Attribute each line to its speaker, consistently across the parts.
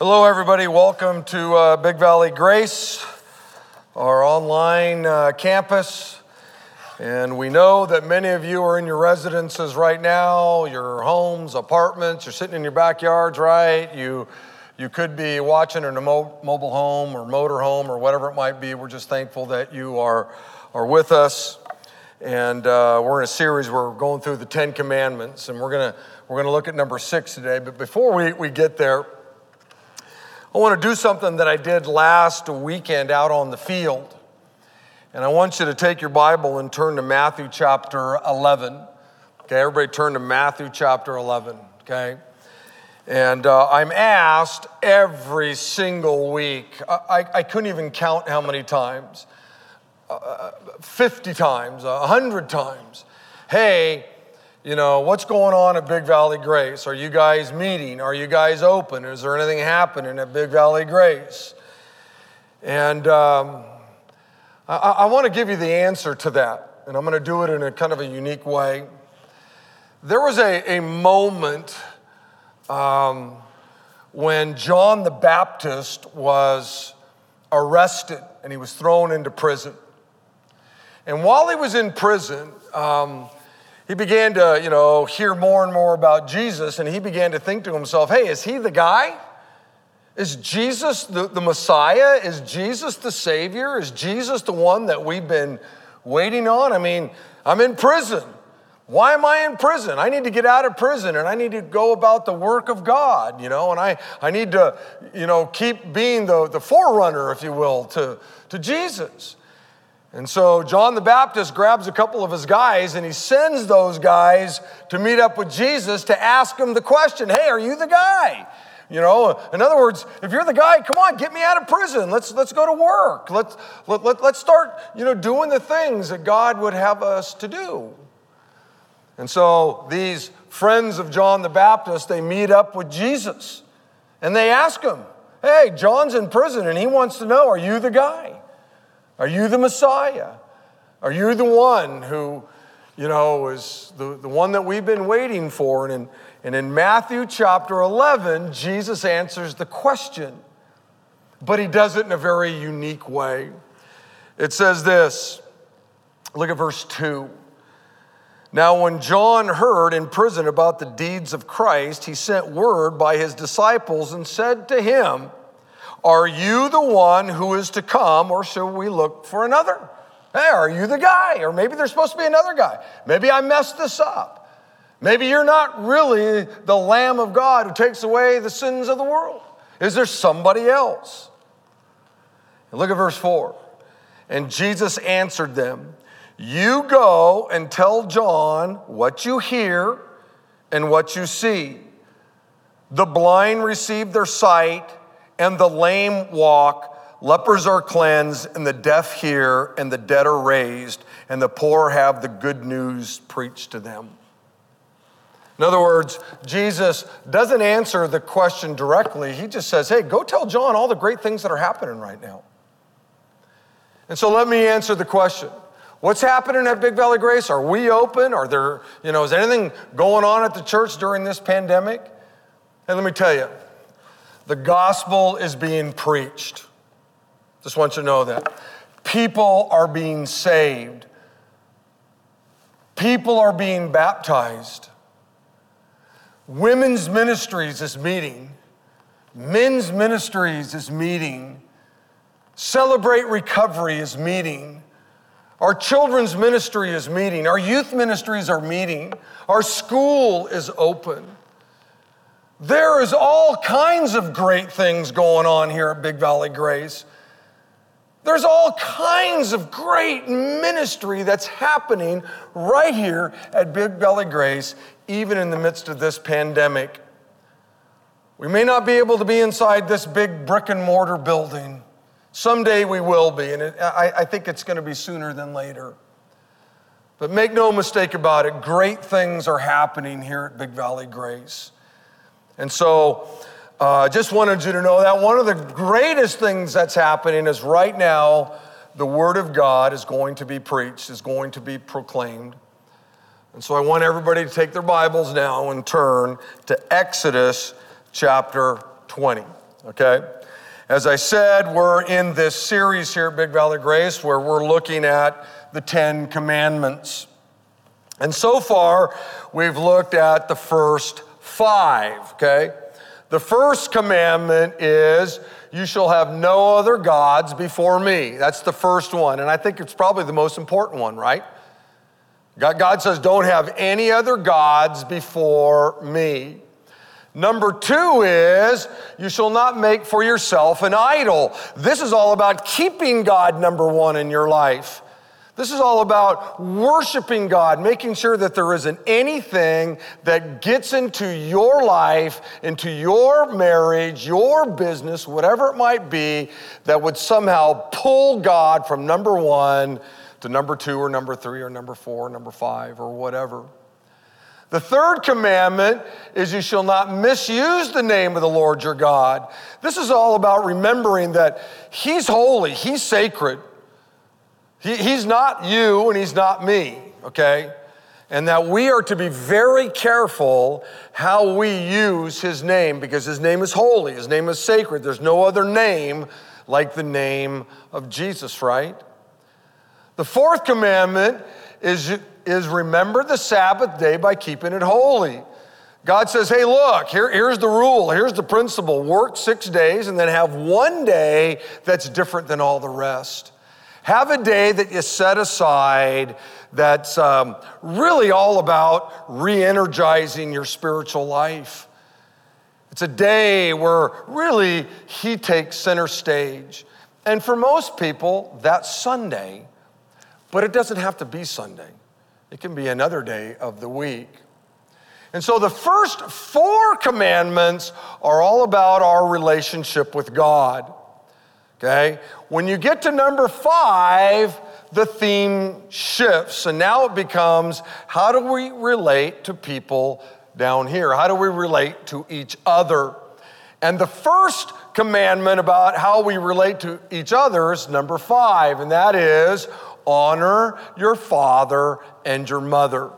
Speaker 1: Hello, everybody. Welcome to uh, Big Valley Grace, our online uh, campus. And we know that many of you are in your residences right now, your homes, apartments, you're sitting in your backyards, right? You, you could be watching in a mo- mobile home or motor home or whatever it might be. We're just thankful that you are, are with us. And uh, we're in a series where we're going through the Ten Commandments, and we're going to we're gonna look at number six today. But before we, we get there, I want to do something that I did last weekend out on the field. And I want you to take your Bible and turn to Matthew chapter 11. Okay, everybody turn to Matthew chapter 11. Okay. And uh, I'm asked every single week, I, I, I, couldn't even count how many times, uh, 50 times, 100 times, hey, you know, what's going on at Big Valley Grace? Are you guys meeting? Are you guys open? Is there anything happening at Big Valley Grace? And um, I, I want to give you the answer to that, and I'm going to do it in a kind of a unique way. There was a, a moment um, when John the Baptist was arrested and he was thrown into prison. And while he was in prison, um, he began to, you know, hear more and more about Jesus, and he began to think to himself, hey, is he the guy? Is Jesus the, the Messiah? Is Jesus the Savior? Is Jesus the one that we've been waiting on? I mean, I'm in prison. Why am I in prison? I need to get out of prison and I need to go about the work of God, you know, and I, I need to, you know, keep being the, the forerunner, if you will, to, to Jesus. And so John the Baptist grabs a couple of his guys and he sends those guys to meet up with Jesus to ask him the question Hey, are you the guy? You know, in other words, if you're the guy, come on, get me out of prison. Let's, let's go to work. Let's, let, let, let's start, you know, doing the things that God would have us to do. And so these friends of John the Baptist, they meet up with Jesus and they ask him, Hey, John's in prison and he wants to know, are you the guy? Are you the Messiah? Are you the one who, you know, is the, the one that we've been waiting for? And in, and in Matthew chapter 11, Jesus answers the question, but he does it in a very unique way. It says this look at verse 2. Now, when John heard in prison about the deeds of Christ, he sent word by his disciples and said to him, are you the one who is to come, or should we look for another? Hey, are you the guy? Or maybe there's supposed to be another guy. Maybe I messed this up. Maybe you're not really the Lamb of God who takes away the sins of the world. Is there somebody else? Look at verse 4. And Jesus answered them, You go and tell John what you hear and what you see. The blind receive their sight and the lame walk, lepers are cleansed, and the deaf hear, and the dead are raised, and the poor have the good news preached to them. In other words, Jesus doesn't answer the question directly. He just says, hey, go tell John all the great things that are happening right now. And so let me answer the question. What's happening at Big Valley Grace? Are we open? Are there, you know, is anything going on at the church during this pandemic? And let me tell you, the gospel is being preached. Just want you to know that. People are being saved. People are being baptized. Women's ministries is meeting. Men's ministries is meeting. Celebrate Recovery is meeting. Our children's ministry is meeting. Our youth ministries are meeting. Our school is open. There is all kinds of great things going on here at Big Valley Grace. There's all kinds of great ministry that's happening right here at Big Valley Grace, even in the midst of this pandemic. We may not be able to be inside this big brick and mortar building. Someday we will be, and it, I, I think it's going to be sooner than later. But make no mistake about it, great things are happening here at Big Valley Grace. And so I uh, just wanted you to know that one of the greatest things that's happening is right now, the Word of God is going to be preached, is going to be proclaimed. And so I want everybody to take their Bibles now and turn to Exodus chapter 20. okay? As I said, we're in this series here at Big Valley Grace where we're looking at the Ten Commandments. And so far, we've looked at the first five, okay? The first commandment is, You shall have no other gods before me. That's the first one. And I think it's probably the most important one, right? God says, Don't have any other gods before me. Number two is, you shall not make for yourself an idol. This is all about keeping God number one in your life. This is all about worshiping God, making sure that there isn't anything that gets into your life, into your marriage, your business, whatever it might be, that would somehow pull God from number one to number two or number three or number four or number five or whatever. The third commandment is you shall not misuse the name of the Lord your God. This is all about remembering that He's holy, He's sacred. He, he's not you and he's not me, okay? And that we are to be very careful how we use his name because his name is holy, his name is sacred. There's no other name like the name of Jesus, right? The fourth commandment is, is remember the Sabbath day by keeping it holy. God says, hey, look, here, here's the rule, here's the principle work six days and then have one day that's different than all the rest. Have a day that you set aside that's um, really all about re energizing your spiritual life. It's a day where really He takes center stage. And for most people, that's Sunday, but it doesn't have to be Sunday, it can be another day of the week. And so the first four commandments are all about our relationship with God. Okay? When you get to number five, the theme shifts, and now it becomes how do we relate to people down here? How do we relate to each other? And the first commandment about how we relate to each other is number five, and that is honor your father and your mother.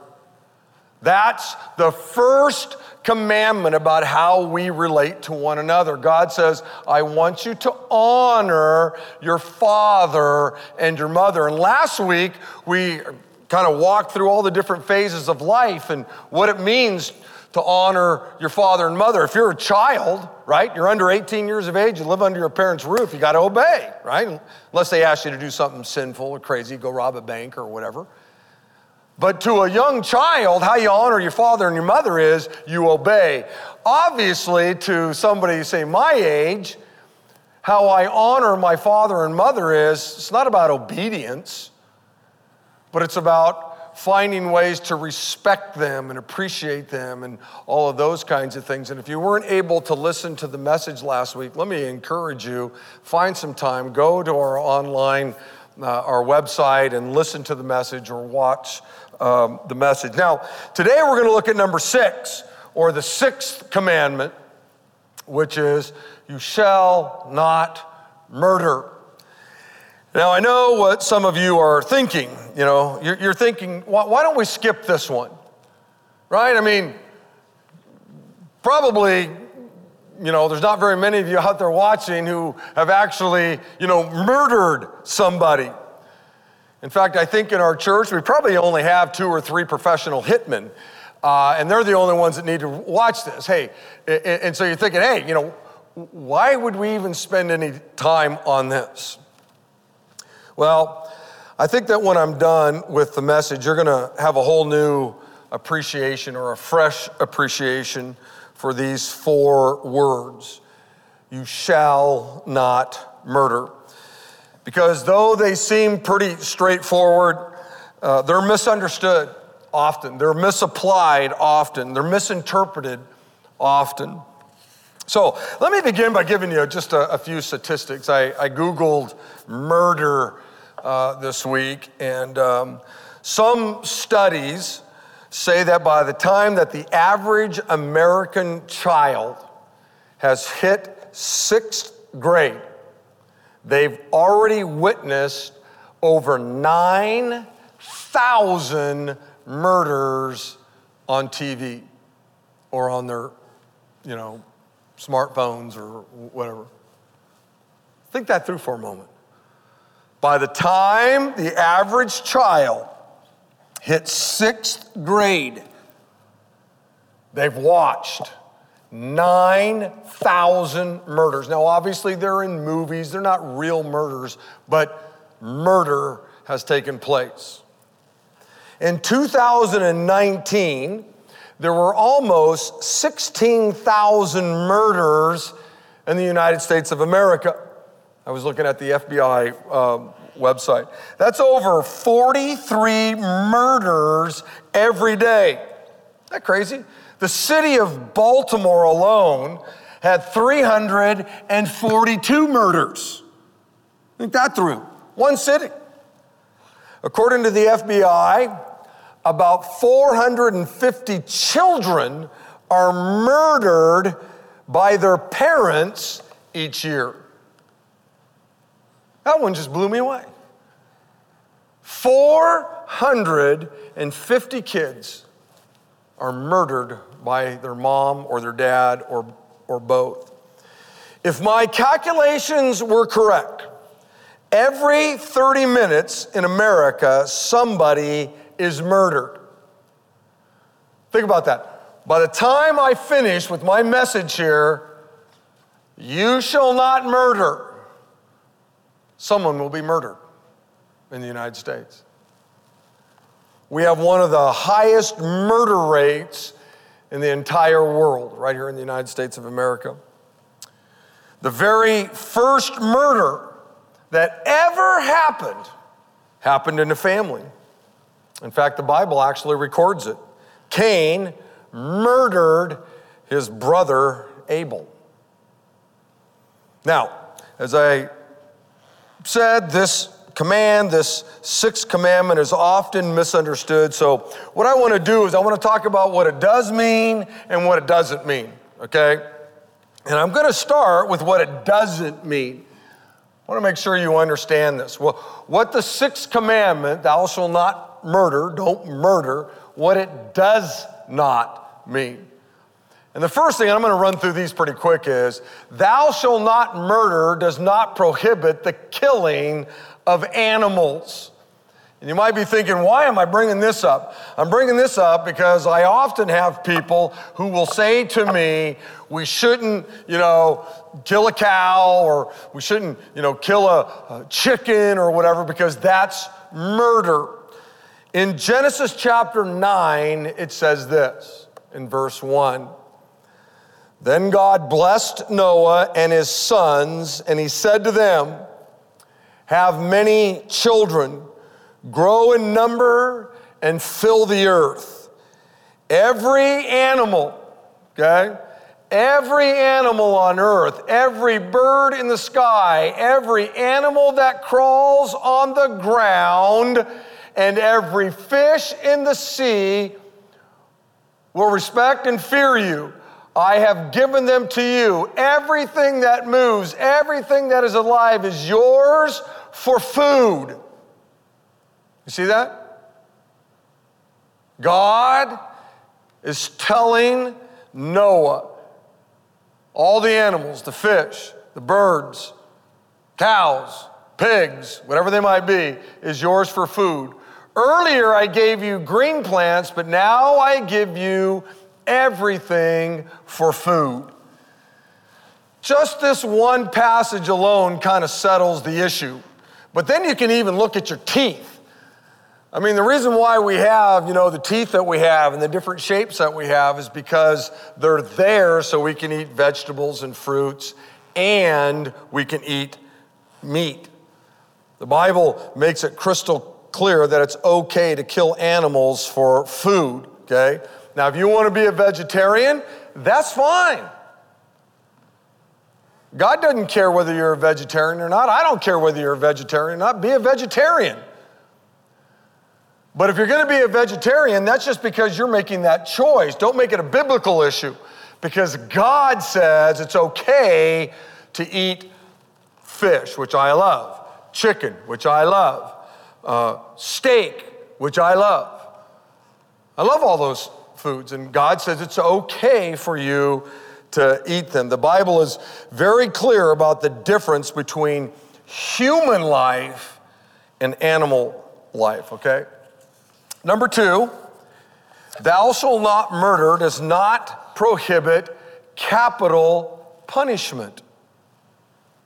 Speaker 1: That's the first commandment about how we relate to one another. God says, I want you to honor your father and your mother. And last week, we kind of walked through all the different phases of life and what it means to honor your father and mother. If you're a child, right, you're under 18 years of age, you live under your parents' roof, you got to obey, right? Unless they ask you to do something sinful or crazy, go rob a bank or whatever. But to a young child, how you honor your father and your mother is you obey. Obviously, to somebody, say, my age, how I honor my father and mother is it's not about obedience, but it's about finding ways to respect them and appreciate them and all of those kinds of things. And if you weren't able to listen to the message last week, let me encourage you find some time, go to our online, uh, our website, and listen to the message or watch um, the message. Now, today we're going to look at number six, or the sixth commandment, which is, You shall not murder. Now, I know what some of you are thinking. You know, you're, you're thinking, why, why don't we skip this one? Right? I mean, probably you know, there's not very many of you out there watching who have actually, you know, murdered somebody. In fact, I think in our church, we probably only have two or three professional hitmen, uh, and they're the only ones that need to watch this. Hey, and so you're thinking, hey, you know, why would we even spend any time on this? Well, I think that when I'm done with the message, you're going to have a whole new appreciation or a fresh appreciation for these four words You shall not murder because though they seem pretty straightforward, uh, they're misunderstood often, they're misapplied often, they're misinterpreted often. So let me begin by giving you just a, a few statistics. I, I Googled murder uh, this week, and um, some studies say that by the time that the average American child has hit sixth grade, They've already witnessed over 9,000 murders on TV or on their, you know, smartphones or whatever. Think that through for a moment. By the time the average child hits sixth grade, they've watched 9,000 murders. Now, obviously, they're in movies, they're not real murders, but murder has taken place. In 2019, there were almost 16,000 murders in the United States of America. I was looking at the FBI uh, website. That's over 43 murders every day. Isn't that crazy? The city of Baltimore alone had 342 murders. Think that through. One city. According to the FBI, about 450 children are murdered by their parents each year. That one just blew me away. 450 kids are murdered by their mom or their dad or, or both. If my calculations were correct, every 30 minutes in America, somebody is murdered. Think about that. By the time I finish with my message here, you shall not murder. Someone will be murdered in the United States. We have one of the highest murder rates in the entire world, right here in the United States of America. The very first murder that ever happened happened in a family. In fact, the Bible actually records it. Cain murdered his brother Abel. Now, as I said, this command, this sixth commandment, is often misunderstood. So, what I want to do is I want to talk about what it does mean and what it doesn't mean, okay? And I'm going to start with what it doesn't mean. I want to make sure you understand this. Well, what the sixth commandment, thou shalt not murder, don't murder, what it does not mean. And the first thing, I'm going to run through these pretty quick, is thou shall not murder does not prohibit the killing of animals. And you might be thinking, why am I bringing this up? I'm bringing this up because I often have people who will say to me, we shouldn't, you know, kill a cow or we shouldn't, you know, kill a, a chicken or whatever because that's murder. In Genesis chapter 9, it says this in verse 1. Then God blessed Noah and his sons, and he said to them, have many children, grow in number, and fill the earth. Every animal, okay? Every animal on earth, every bird in the sky, every animal that crawls on the ground, and every fish in the sea will respect and fear you. I have given them to you. Everything that moves, everything that is alive is yours for food. You see that? God is telling Noah, all the animals, the fish, the birds, cows, pigs, whatever they might be, is yours for food. Earlier I gave you green plants, but now I give you everything for food. Just this one passage alone kind of settles the issue. But then you can even look at your teeth. I mean, the reason why we have, you know, the teeth that we have and the different shapes that we have is because they're there so we can eat vegetables and fruits and we can eat meat. The Bible makes it crystal clear that it's okay to kill animals for food, okay? Now, if you want to be a vegetarian, that's fine. God doesn't care whether you're a vegetarian or not. I don't care whether you're a vegetarian or not. Be a vegetarian. But if you're going to be a vegetarian, that's just because you're making that choice. Don't make it a biblical issue because God says it's okay to eat fish, which I love, chicken, which I love, uh, steak, which I love. I love all those foods, and God says it's okay for you to eat them. The Bible is very clear about the difference between human life and animal life, okay? Number two, thou shalt not murder does not prohibit capital punishment.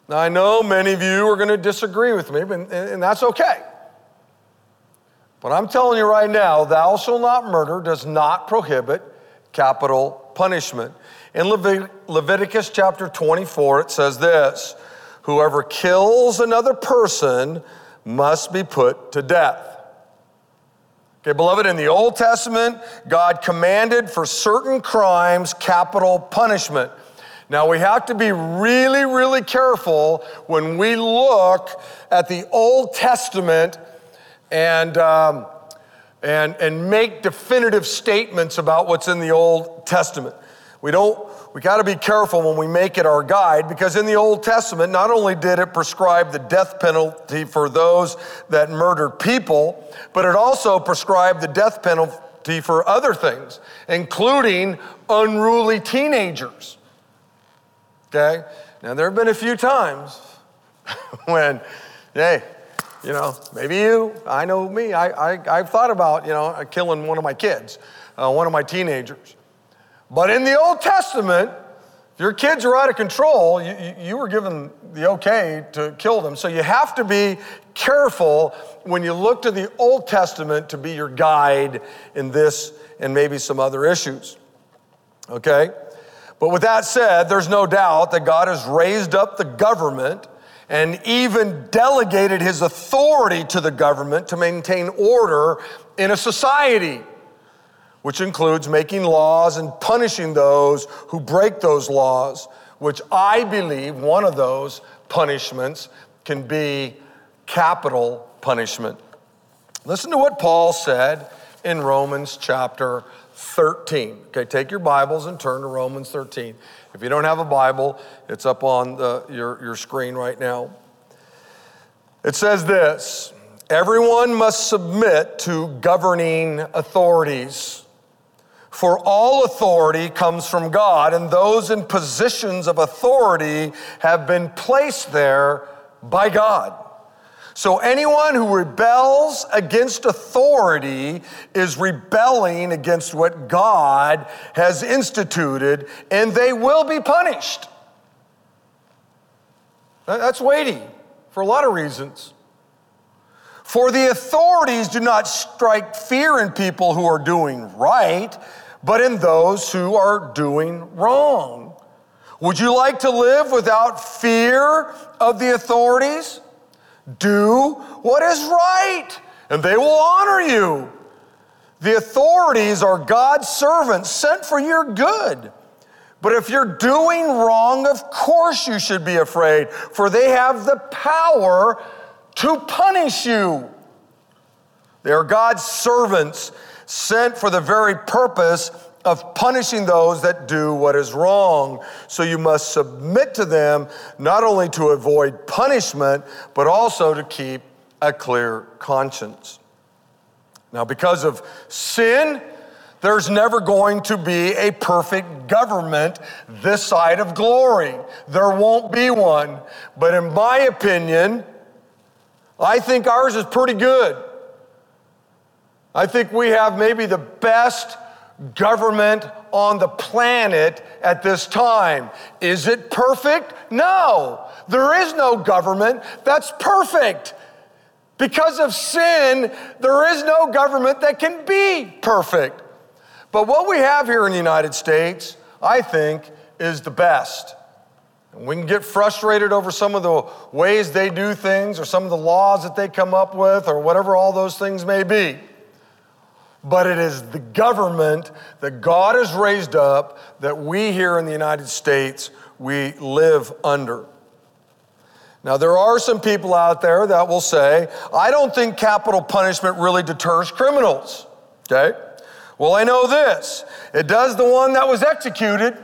Speaker 1: Now, I know many of you are going to disagree with me, but, and that's okay. But I'm telling you right now, thou shalt not murder does not prohibit capital punishment. In Levit- Leviticus chapter 24, it says this Whoever kills another person must be put to death. Okay, beloved, in the Old Testament, God commanded for certain crimes capital punishment. Now, we have to be really, really careful when we look at the Old Testament and, um, and, and make definitive statements about what's in the Old Testament. We don't, we got to be careful when we make it our guide because in the Old Testament, not only did it prescribe the death penalty for those that murdered people, but it also prescribed the death penalty for other things, including unruly teenagers. Okay? Now, there have been a few times when, hey, you know, maybe you, I know me, I, I, have thought about, you know, killing one of my kids, uh, one of my teenagers. But in the Old Testament, if your kids are out of control, you, you were given the okay to kill them. So you have to be careful when you look to the Old Testament to be your guide in this and maybe some other issues. Okay? But with that said, there's no doubt that God has raised up the government and even delegated his authority to the government to maintain order in a society which includes making laws and punishing those who break those laws, which I believe one of those punishments can be capital punishment. Listen to what Paul said in Romans chapter 13. Okay, take your Bibles and turn to Romans 13. If you don't have a Bible, it's up on the, your, your screen right now. It says this Everyone must submit to governing authorities for all authority comes from God, and those in positions of authority have been placed there by God. So anyone who rebels against authority is rebelling against what God has instituted, and they will be punished. That's weighty for a lot of reasons. For the authorities do not strike fear in people who are doing right but in those who are doing wrong. Would you like to live without fear of the authorities? Do what is right, and they will honor you. The authorities are God's servants sent for your good. But if you're doing wrong, of course you should be afraid, for they have the power to punish you. They are God's servants sent for the very purpose of punishing those that do what is wrong. So you must submit to them not only to avoid punishment, but also to keep a clear conscience. Now, because of sin, there's never going to be a perfect government this side of glory. There won't be one. But in my opinion, I think ours is pretty good. I think we have maybe the best government on the planet at this time. Is it perfect? No. There is no government that's perfect. Because of sin, there is no government that can be perfect. But what we have here in the United States, I think, is the best. We can get frustrated over some of the ways they do things or some of the laws that they come up with or whatever all those things may be but it is the government that God has raised up that we here in the United States we live under. Now, there are some people out there that will say, I don't think capital punishment really deters criminals. Okay? Well, I know this it does the one that was executed.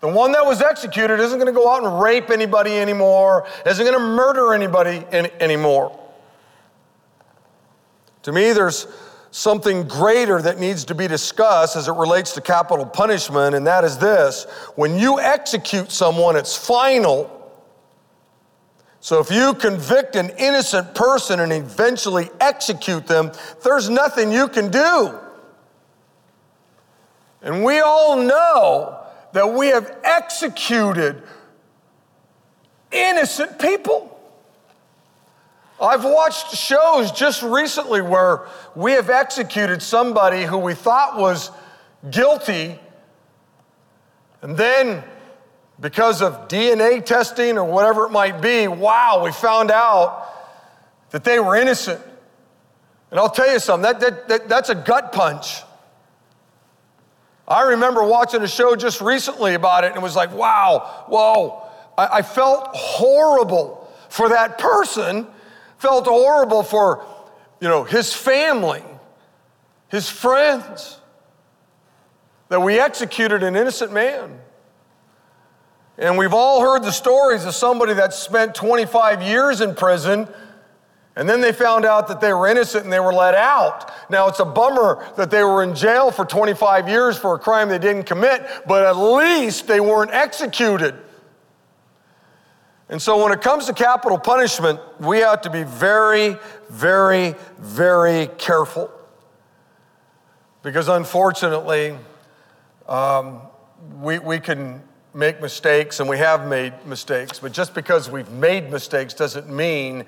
Speaker 1: The one that was executed isn't going to go out and rape anybody anymore, isn't going to murder anybody any, anymore. To me, there's something greater that needs to be discussed as it relates to capital punishment, and that is this when you execute someone, it's final. So if you convict an innocent person and eventually execute them, there's nothing you can do. And we all know that we have executed innocent people. I've watched shows just recently where we have executed somebody who we thought was guilty, and then because of DNA testing or whatever it might be, wow, we found out that they were innocent. And I'll tell you something, that, that, that, that's a gut punch. I remember watching a show just recently about it and it was like, wow, whoa. I, I felt horrible for that person, felt horrible for, you know, his family, his friends, that we executed an innocent man. And we've all heard the stories of somebody that spent 25 years in prison and then they found out that they were innocent and they were let out. Now, it's a bummer that they were in jail for 25 years for a crime they didn't commit, but at least they weren't executed. And so, when it comes to capital punishment, we have to be very, very, very careful. Because unfortunately, um, we, we can make mistakes and we have made mistakes, but just because we've made mistakes doesn't mean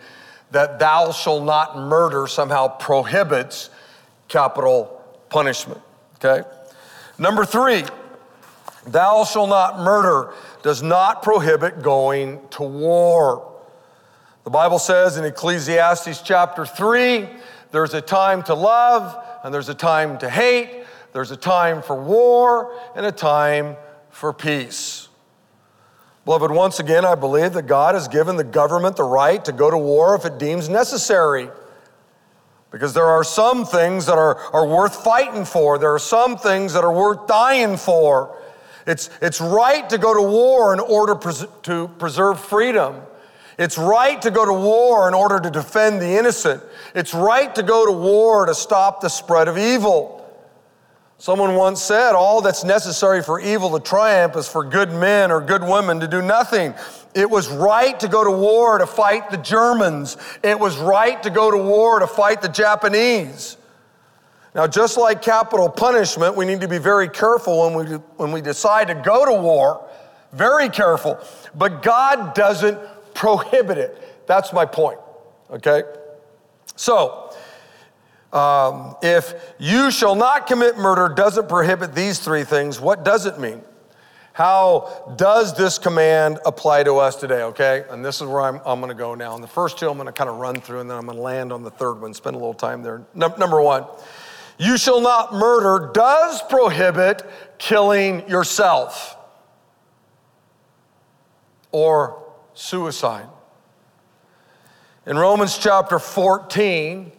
Speaker 1: that thou shall not murder somehow prohibits capital punishment. Okay? Number three, thou shall not murder does not prohibit going to war. The Bible says in Ecclesiastes chapter 3 there's a time to love and there's a time to hate, there's a time for war and a time for peace. Beloved, once again, I believe that God has given the government the right to go to war if it deems necessary. Because there are some things that are, are worth fighting for, there are some things that are worth dying for. It's, it's right to go to war in order pres- to preserve freedom. It's right to go to war in order to defend the innocent. It's right to go to war to stop the spread of evil. Someone once said, All that's necessary for evil to triumph is for good men or good women to do nothing. It was right to go to war to fight the Germans. It was right to go to war to fight the Japanese. Now, just like capital punishment, we need to be very careful when we, when we decide to go to war. Very careful. But God doesn't prohibit it. That's my point, okay? So, um, if you shall not commit murder doesn't prohibit these three things, what does it mean? How does this command apply to us today, okay? And this is where I'm, I'm gonna go now. And the first two I'm gonna kind of run through, and then I'm gonna land on the third one, spend a little time there. Number one, you shall not murder does prohibit killing yourself or suicide. In Romans chapter 14,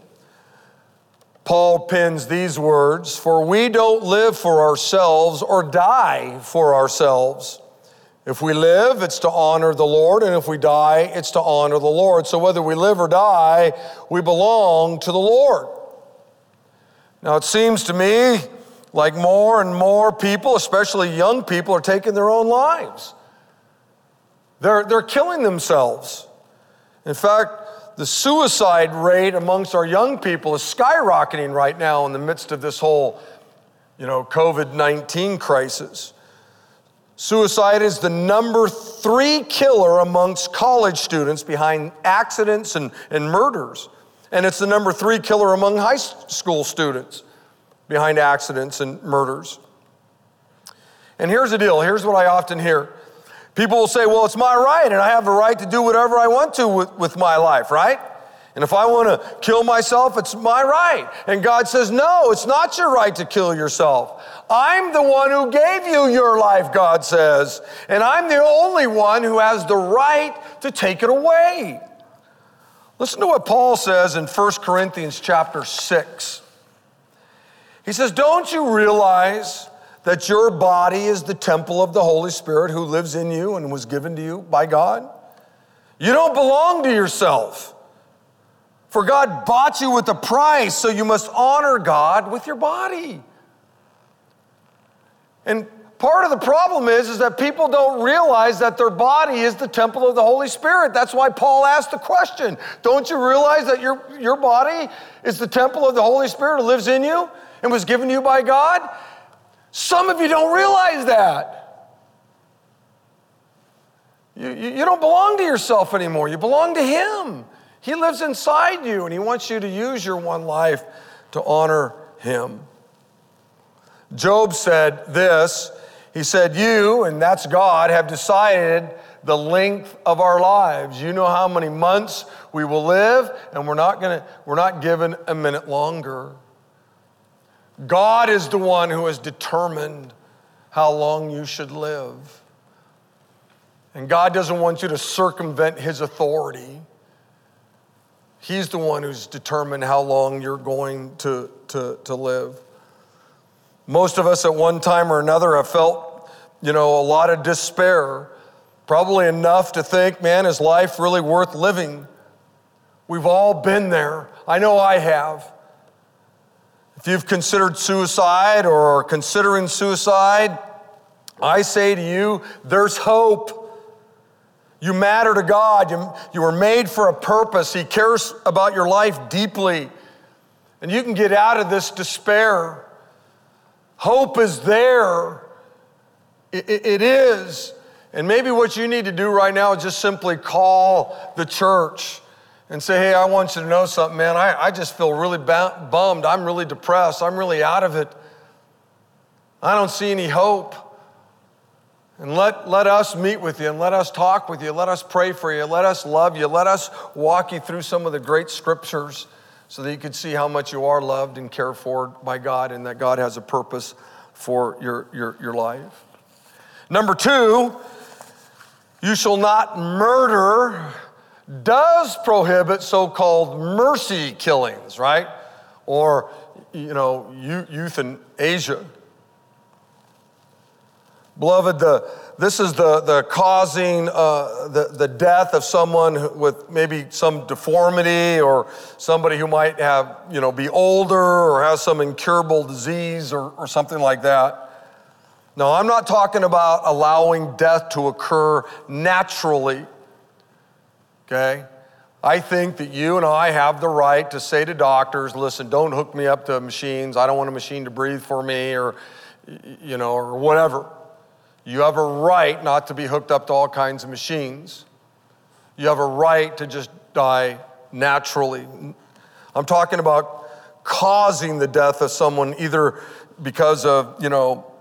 Speaker 1: Paul pens these words For we don't live for ourselves or die for ourselves. If we live, it's to honor the Lord, and if we die, it's to honor the Lord. So whether we live or die, we belong to the Lord. Now, it seems to me like more and more people, especially young people, are taking their own lives. They're, they're killing themselves. In fact, the suicide rate amongst our young people is skyrocketing right now in the midst of this whole, you know, COVID 19 crisis. Suicide is the number three killer amongst college students behind accidents and, and murders. And it's the number three killer among high school students behind accidents and murders. And here's the deal here's what I often hear People will say, well, it's my right, and I have a right to do whatever I want to with, with my life, right? And if I want to kill myself, it's my right. And God says, no, it's not your right to kill yourself. I'm the one who gave you your life, God says. And I'm the only one who has the right to take it away. Listen to what Paul says in 1 Corinthians chapter 6. He says, Don't you realize that your body is the temple of the Holy Spirit who lives in you and was given to you by God? You don't belong to yourself, For God bought you with a price, so you must honor God with your body. And part of the problem is, is that people don't realize that their body is the temple of the Holy Spirit. That's why Paul asked the question Don't you realize that your, your body is the temple of the Holy Spirit who lives in you and was given you by God? Some of you don't realize that. You, you, you don't belong to yourself anymore, you belong to Him. He lives inside you, and He wants you to use your one life to honor Him. Job said this He said, You, and that's God, have decided the length of our lives. You know how many months we will live, and we're not gonna, we're not given a minute longer. God is the one who has determined how long you should live. And God doesn't want you to circumvent His authority. He's the one who's determined how long you're going to, to, to live. Most of us at one time or another have felt, you know, a lot of despair, probably enough to think, man, is life really worth living? We've all been there. I know I have. If you've considered suicide or are considering suicide, I say to you, there's hope. You matter to God. You, you were made for a purpose. He cares about your life deeply. And you can get out of this despair. Hope is there. it, it, is. And maybe what you need to do right now is just simply call the church and say, hey, I want you to know something, man. I, I just feel really bummed. I'm really depressed. I'm really out of it. I don't see any hope. And let, let us meet with you and let us talk with you. Let us pray for you. Let us love you. Let us walk you through some of the great scriptures so that you can see how much you are loved and cared for by God and that God has a purpose for your, your, your life. Number two, you shall not murder does prohibit so called mercy killings, right? Or, you know, euthanasia. Beloved, the, this is the, the causing uh, the, the death of someone with maybe some deformity or somebody who might have, you know, be older or has some incurable disease or, or something like that. No, I'm not talking about allowing death to occur naturally okay? I think that you and I have the right to say to doctors, listen, don't hook me up to machines. I don't want a machine to breathe for me or, you know, or whatever. You have a right not to be hooked up to all kinds of machines. You have a right to just die naturally. I'm talking about causing the death of someone either because of, you know,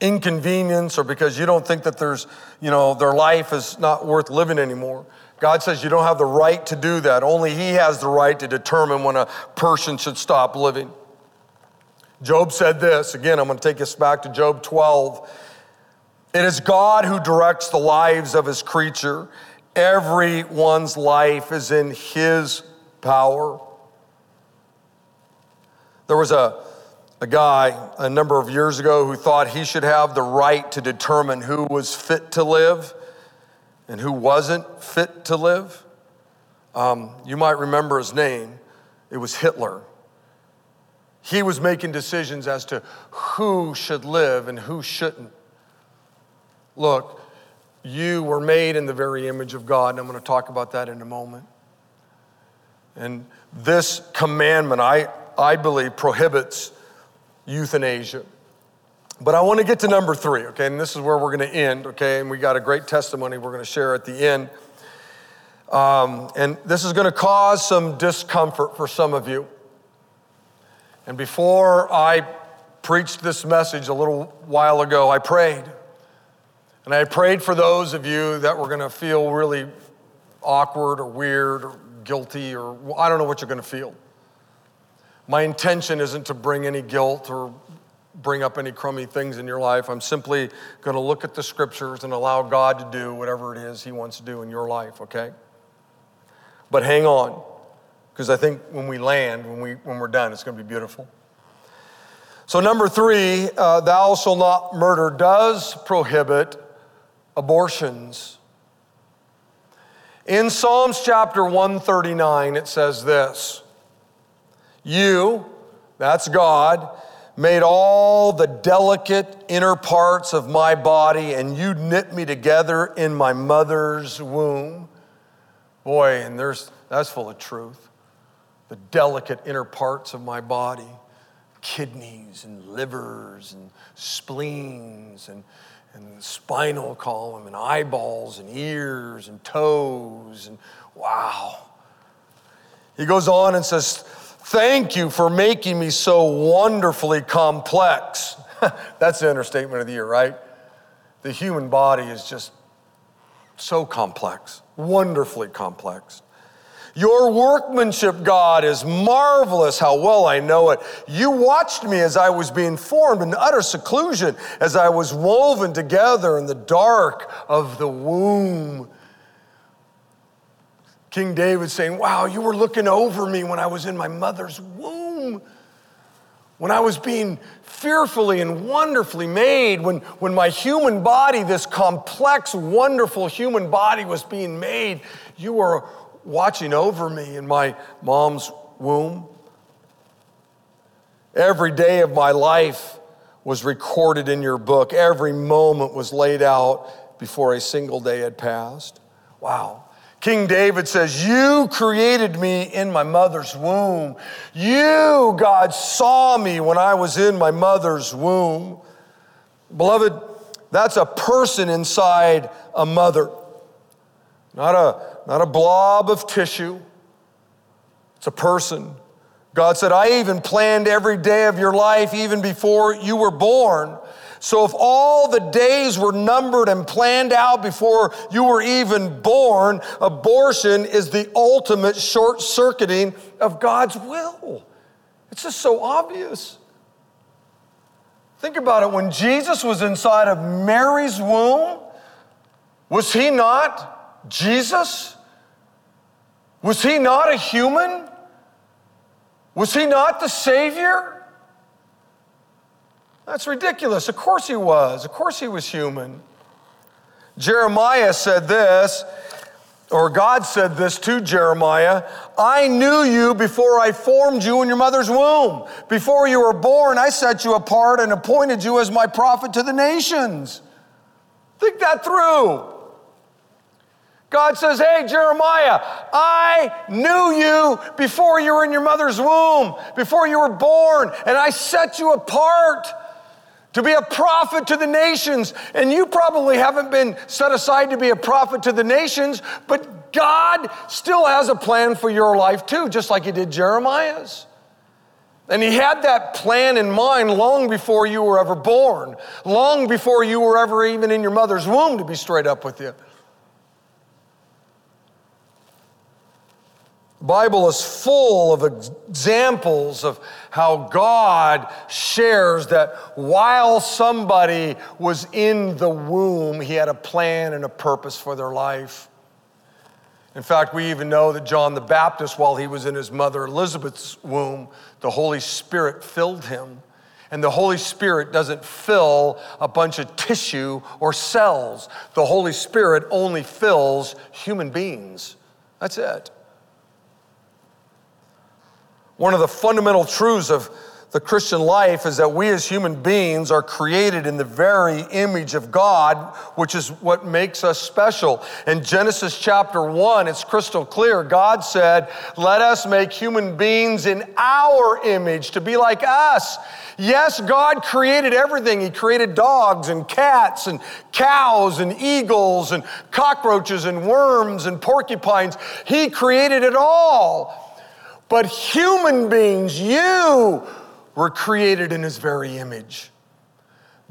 Speaker 1: inconvenience or because you don't think that there's, you know, their life is not worth living anymore. God says you don't have the right to do that. Only He has the right to determine when a person should stop living. Job said this again, I'm going to take us back to Job 12. It is God who directs the lives of His creature. Everyone's life is in His power. There was a, a guy a number of years ago who thought he should have the right to determine who was fit to live and who wasn't fit to live. Um, you might remember his name. It was Hitler. He was making decisions as to who should live and who shouldn't. Look, you were made in the very image of God, and I'm going to talk about that in a moment. And this commandment, I, I believe, prohibits euthanasia. But I want to get to number three, okay? And this is where we're going to end, okay? And we got a great testimony we're going to share at the end. Um, and this is going to cause some discomfort for some of you. And before I preached this message a little while ago, I prayed. And I prayed for those of you that were going to feel really awkward or weird or guilty or I don't know what you're going to feel. My intention isn't to bring any guilt or bring up any crummy things in your life. I'm simply going to look at the scriptures and allow God to do whatever it is He wants to do in your life, okay? But hang on, because I think when we land, when, we, when we're done, it's going to be beautiful. So, number three, uh, thou shalt not murder does prohibit abortions. In Psalms chapter 139, it says this You, that's God, made all the delicate inner parts of my body, and you knit me together in my mother's womb. Boy, and there's, that's full of truth. The delicate inner parts of my body kidneys and livers and spleens and, and spinal column and eyeballs and ears and toes and wow. He goes on and says, Thank you for making me so wonderfully complex. That's the understatement of the year, right? The human body is just so complex, wonderfully complex. Your workmanship, God, is marvelous. How well I know it. You watched me as I was being formed in utter seclusion, as I was woven together in the dark of the womb. King David saying, Wow, you were looking over me when I was in my mother's womb. When I was being fearfully and wonderfully made, when, when my human body, this complex, wonderful human body, was being made, you were watching over me in my mom's womb. Every day of my life was recorded in your book. Every moment was laid out before a single day had passed. Wow. King David says, You created me in my mother's womb. You, God, saw me when I was in my mother's womb. Beloved, that's a person inside a mother, not a, not a blob of tissue. It's a person. God said, I even planned every day of your life even before you were born. So if all the days were numbered and planned out before you were even born, abortion is the ultimate short circuiting of God's will. It's just so obvious. Think about it. When Jesus was inside of Mary's womb, was he not Jesus? Was he not a human? Was he not the Savior? That's ridiculous. Of course he was. Of course he was human. Jeremiah said this, or God said this to Jeremiah I knew you before I formed you in your mother's womb. Before you were born, I set you apart and appointed you as my prophet to the nations. Think that through. God says, Hey, Jeremiah, I knew you before you were in your mother's womb, before you were born, and I set you apart to be a prophet to the nations. And you probably haven't been set aside to be a prophet to the nations, but God still has a plan for your life too, just like He did Jeremiah's. And He had that plan in mind long before you were ever born, long before you were ever even in your mother's womb, to be straight up with you. Bible is full of examples of how God shares that while somebody was in the womb, he had a plan and a purpose for their life. In fact, we even know that John the Baptist, while he was in his mother Elizabeth's womb, the Holy Spirit filled him. And the Holy Spirit doesn't fill a bunch of tissue or cells. The Holy Spirit only fills human beings. That's it. One of the fundamental truths of the Christian life is that we as human beings are created in the very image of God, which is what makes us special. In Genesis chapter 1, it's crystal clear. God said, Let us make human beings in our image to be like us. Yes, God created everything. He created dogs and cats and cows and eagles and cockroaches and worms and porcupines. He created it all. But human beings, you were created in his very image.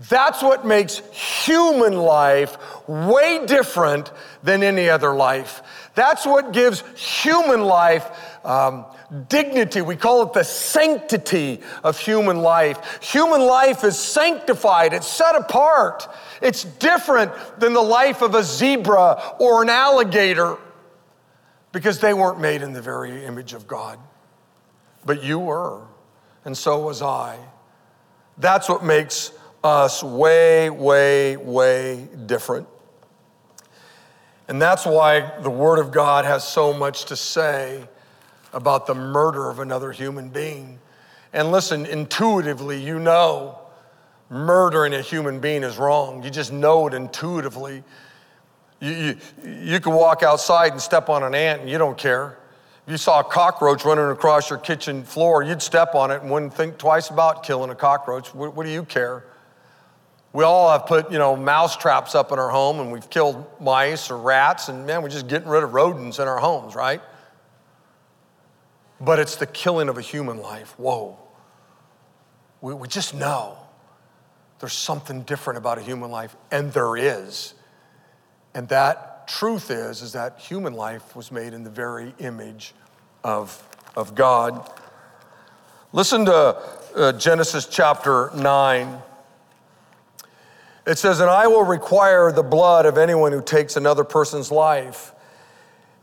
Speaker 1: That's what makes human life way different than any other life. That's what gives human life um, dignity. We call it the sanctity of human life. Human life is sanctified, it's set apart. It's different than the life of a zebra or an alligator because they weren't made in the very image of God. But you were, and so was I. That's what makes us way, way, way different. And that's why the Word of God has so much to say about the murder of another human being. And listen, intuitively, you know murdering a human being is wrong. You just know it intuitively. You, you, you can walk outside and step on an ant and you don't care. You saw a cockroach running across your kitchen floor, you'd step on it and wouldn't think twice about killing a cockroach. What, what do you care? We all have put, you know, mouse traps up in our home and we've killed mice or rats, and man, we're just getting rid of rodents in our homes, right? But it's the killing of a human life. Whoa. We, we just know there's something different about a human life, and there is. And that truth is, is that human life was made in the very image of, of God. Listen to uh, Genesis chapter 9. It says, And I will require the blood of anyone who takes another person's life.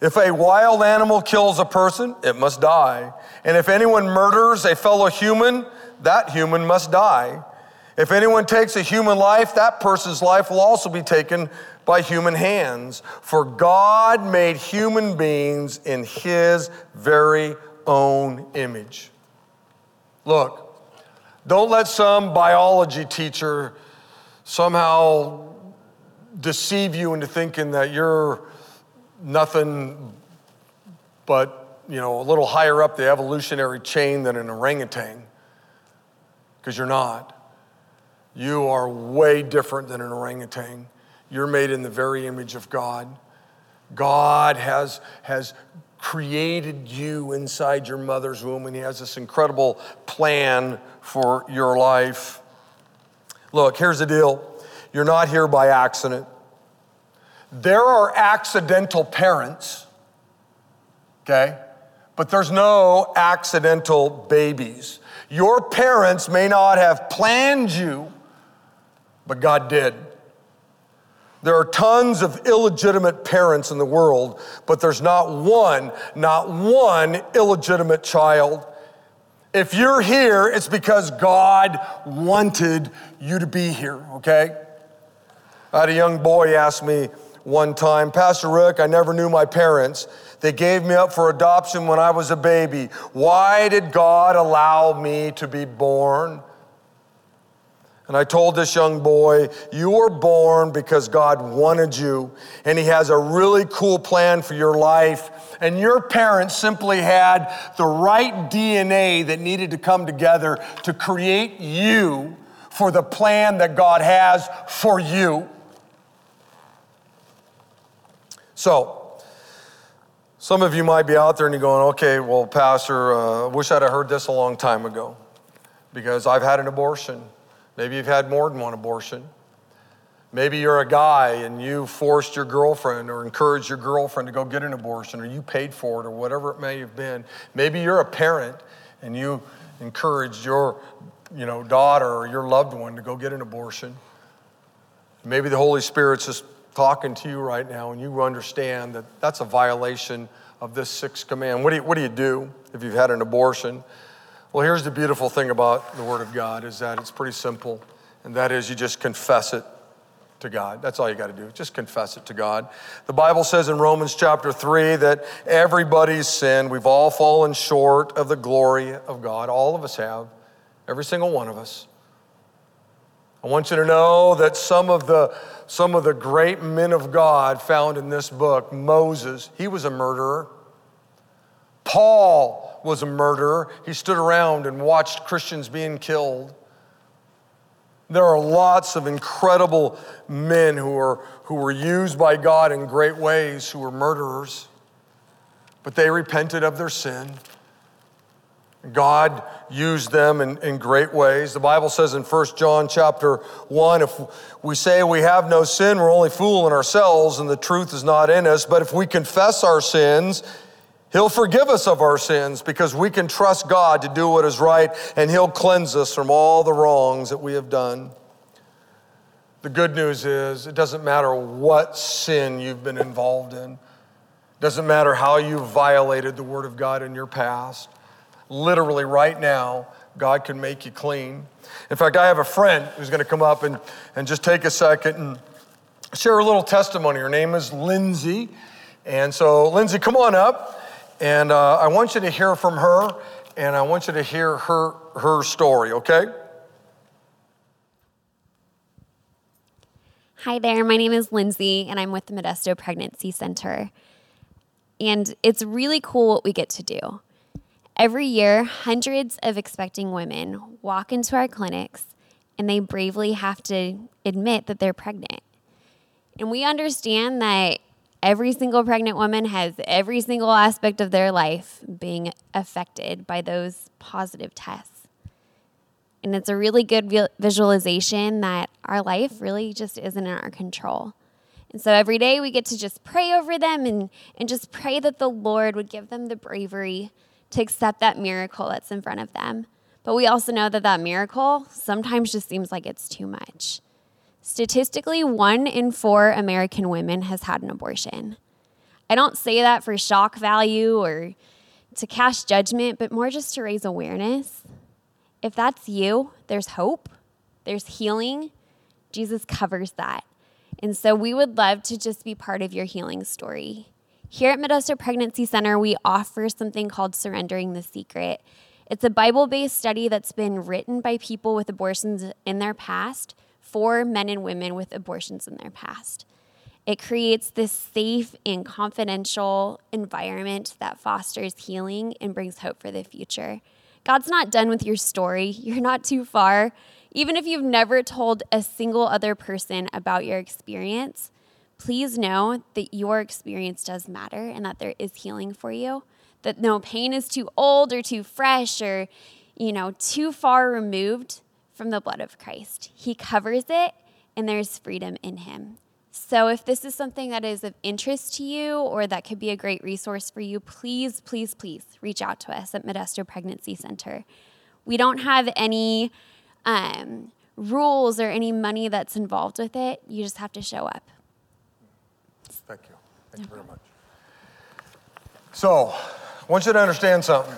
Speaker 1: If a wild animal kills a person, it must die. And if anyone murders a fellow human, that human must die. If anyone takes a human life, that person's life will also be taken by human hands. For God made human beings in his very own image. Look, don't let some biology teacher somehow deceive you into thinking that you're nothing but, you know, a little higher up the evolutionary chain than an orangutan, because you're not. You are way different than an orangutan. You're made in the very image of God. God has, has created you inside your mother's womb, and He has this incredible plan for your life. Look, here's the deal you're not here by accident. There are accidental parents, okay? But there's no accidental babies. Your parents may not have planned you, but God did. There are tons of illegitimate parents in the world, but there's not one, not one illegitimate child. If you're here, it's because God wanted you to be here, okay? I had a young boy ask me one time, Pastor Rick, I never knew my parents. They gave me up for adoption when I was a baby. Why did God allow me to be born? And I told this young boy, You were born because God wanted you, and He has a really cool plan for your life. And your parents simply had the right DNA that needed to come together to create you for the plan that God has for you. So, some of you might be out there and you're going, okay, well, Pastor, I uh, wish I'd have heard this a long time ago because I've had an abortion. Maybe you've had more than one abortion. Maybe you're a guy and you forced your girlfriend or encouraged your girlfriend to go get an abortion or you paid for it or whatever it may have been. Maybe you're a parent and you encouraged your you know, daughter or your loved one to go get an abortion. Maybe the Holy Spirit's just talking to you right now and you understand that that's a violation of this sixth command. What do you, what do, you do if you've had an abortion? Well, here's the beautiful thing about the Word of God is that it's pretty simple, and that is you just confess it to God. That's all you got to do. Just confess it to God. The Bible says in Romans chapter 3 that everybody's sinned. We've all fallen short of the glory of God. All of us have, every single one of us. I want you to know that some of the some of the great men of God found in this book, Moses, he was a murderer. Paul was a murderer. He stood around and watched Christians being killed. There are lots of incredible men who are, who were used by God in great ways who were murderers, but they repented of their sin. God used them in, in great ways. The Bible says in 1 John chapter 1, if we say we have no sin, we're only fooling ourselves and the truth is not in us. But if we confess our sins, He'll forgive us of our sins because we can trust God to do what is right, and He'll cleanse us from all the wrongs that we have done. The good news is, it doesn't matter what sin you've been involved in, it doesn't matter how you've violated the Word of God in your past. Literally, right now, God can make you clean. In fact, I have a friend who's going to come up and, and just take a second and share a little testimony. Her name is Lindsay. And so, Lindsay, come on up. And uh, I want you to hear from her, and I want you to hear her, her story, okay?
Speaker 2: Hi there, my name is Lindsay, and I'm with the Modesto Pregnancy Center. And it's really cool what we get to do. Every year, hundreds of expecting women walk into our clinics and they bravely have to admit that they're pregnant. And we understand that every single pregnant woman has every single aspect of their life being affected by those positive tests. And it's a really good visualization that our life really just isn't in our control. And so every day we get to just pray over them and, and just pray that the Lord would give them the bravery to accept that miracle that's in front of them. But we also know that that miracle sometimes just seems like it's too much. Statistically, one in four American women has had an abortion. I don't say that for shock value or to cast judgment, but more just to raise awareness. If that's you, there's hope, there's healing. Jesus covers that. And so we would love to just be part of your healing story. Here at Modesto Pregnancy Center, we offer something called Surrendering the Secret. It's a Bible based study that's been written by people with abortions in their past for men and women with abortions in their past. It creates this safe and confidential environment that fosters healing and brings hope for the future. God's not done with your story. You're not too far. Even if you've never told a single other person about your experience, please know that your experience does matter and that there is healing for you. That no pain is too old or too fresh or, you know, too far removed from the blood of Christ. He covers it, and there's freedom in Him. So, if this is something that is of interest to you or that could be a great resource for you, please, please, please reach out to us at Modesto Pregnancy Center. We don't have any um, rules or any money that's involved with it. You just have to show up.
Speaker 1: Thank you. Thank you very much. So, I want you to understand something.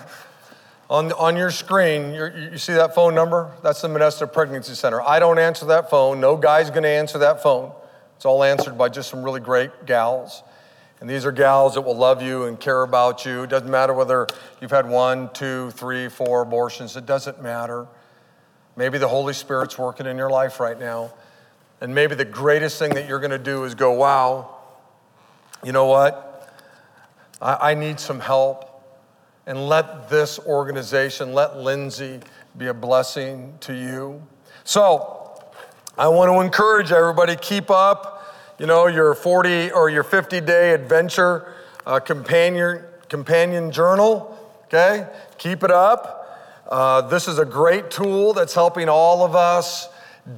Speaker 1: On, on your screen, you see that phone number? That's the Modesto Pregnancy Center. I don't answer that phone. No guy's going to answer that phone. It's all answered by just some really great gals. And these are gals that will love you and care about you. It doesn't matter whether you've had one, two, three, four abortions, it doesn't matter. Maybe the Holy Spirit's working in your life right now. And maybe the greatest thing that you're going to do is go, wow, you know what? I, I need some help and let this organization, let Lindsay be a blessing to you. So, I want to encourage everybody keep up, you know, your 40 or your 50 day adventure uh, companion companion journal. Okay, keep it up. Uh, this is a great tool that's helping all of us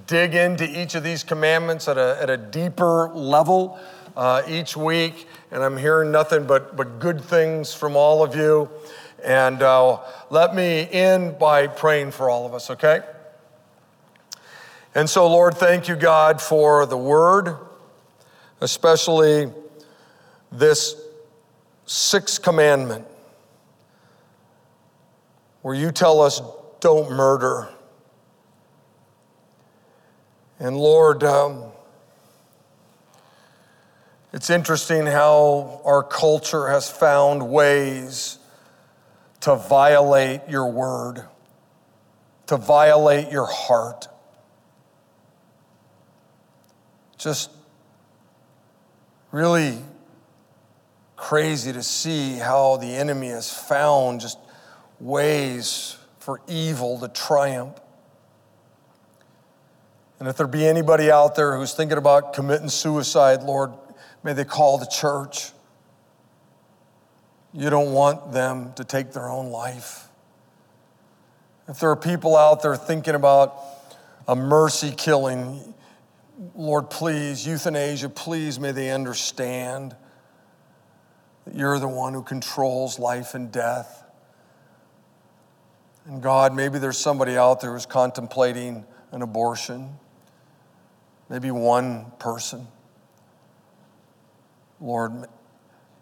Speaker 1: dig into each of these commandments at a, at a deeper level uh, each week. And I'm hearing nothing but, but good things from all of you. And uh, let me end by praying for all of us, okay? And so, Lord, thank you, God, for the word, especially this sixth commandment, where you tell us, don't murder. And Lord, um, it's interesting how our culture has found ways to violate your word, to violate your heart. Just really crazy to see how the enemy has found just ways for evil to triumph. And if there be anybody out there who's thinking about committing suicide, Lord, may they call the church. You don't want them to take their own life. If there are people out there thinking about a mercy killing, Lord, please, euthanasia, please, may they understand that you're the one who controls life and death. And God, maybe there's somebody out there who's contemplating an abortion, maybe one person. Lord,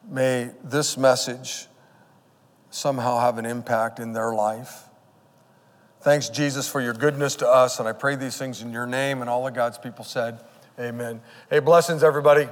Speaker 1: May this message somehow have an impact in their life. Thanks, Jesus, for your goodness to us. And I pray these things in your name. And all of God's people said, Amen. Hey, blessings, everybody.